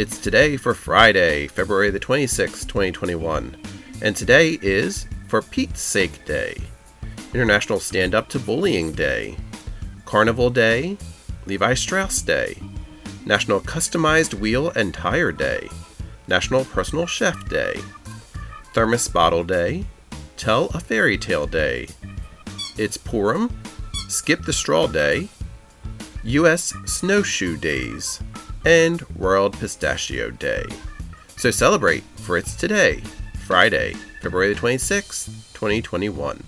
It's today for Friday, February the 26th, 2021. And today is For Pete's Sake Day, International Stand Up to Bullying Day, Carnival Day, Levi Strauss Day, National Customized Wheel and Tire Day, National Personal Chef Day, Thermos Bottle Day, Tell a Fairy Tale Day. It's Purim, Skip the Straw Day, U.S. Snowshoe Days, and World Pistachio Day. So celebrate, for it's today, Friday, February the 26th, 2021.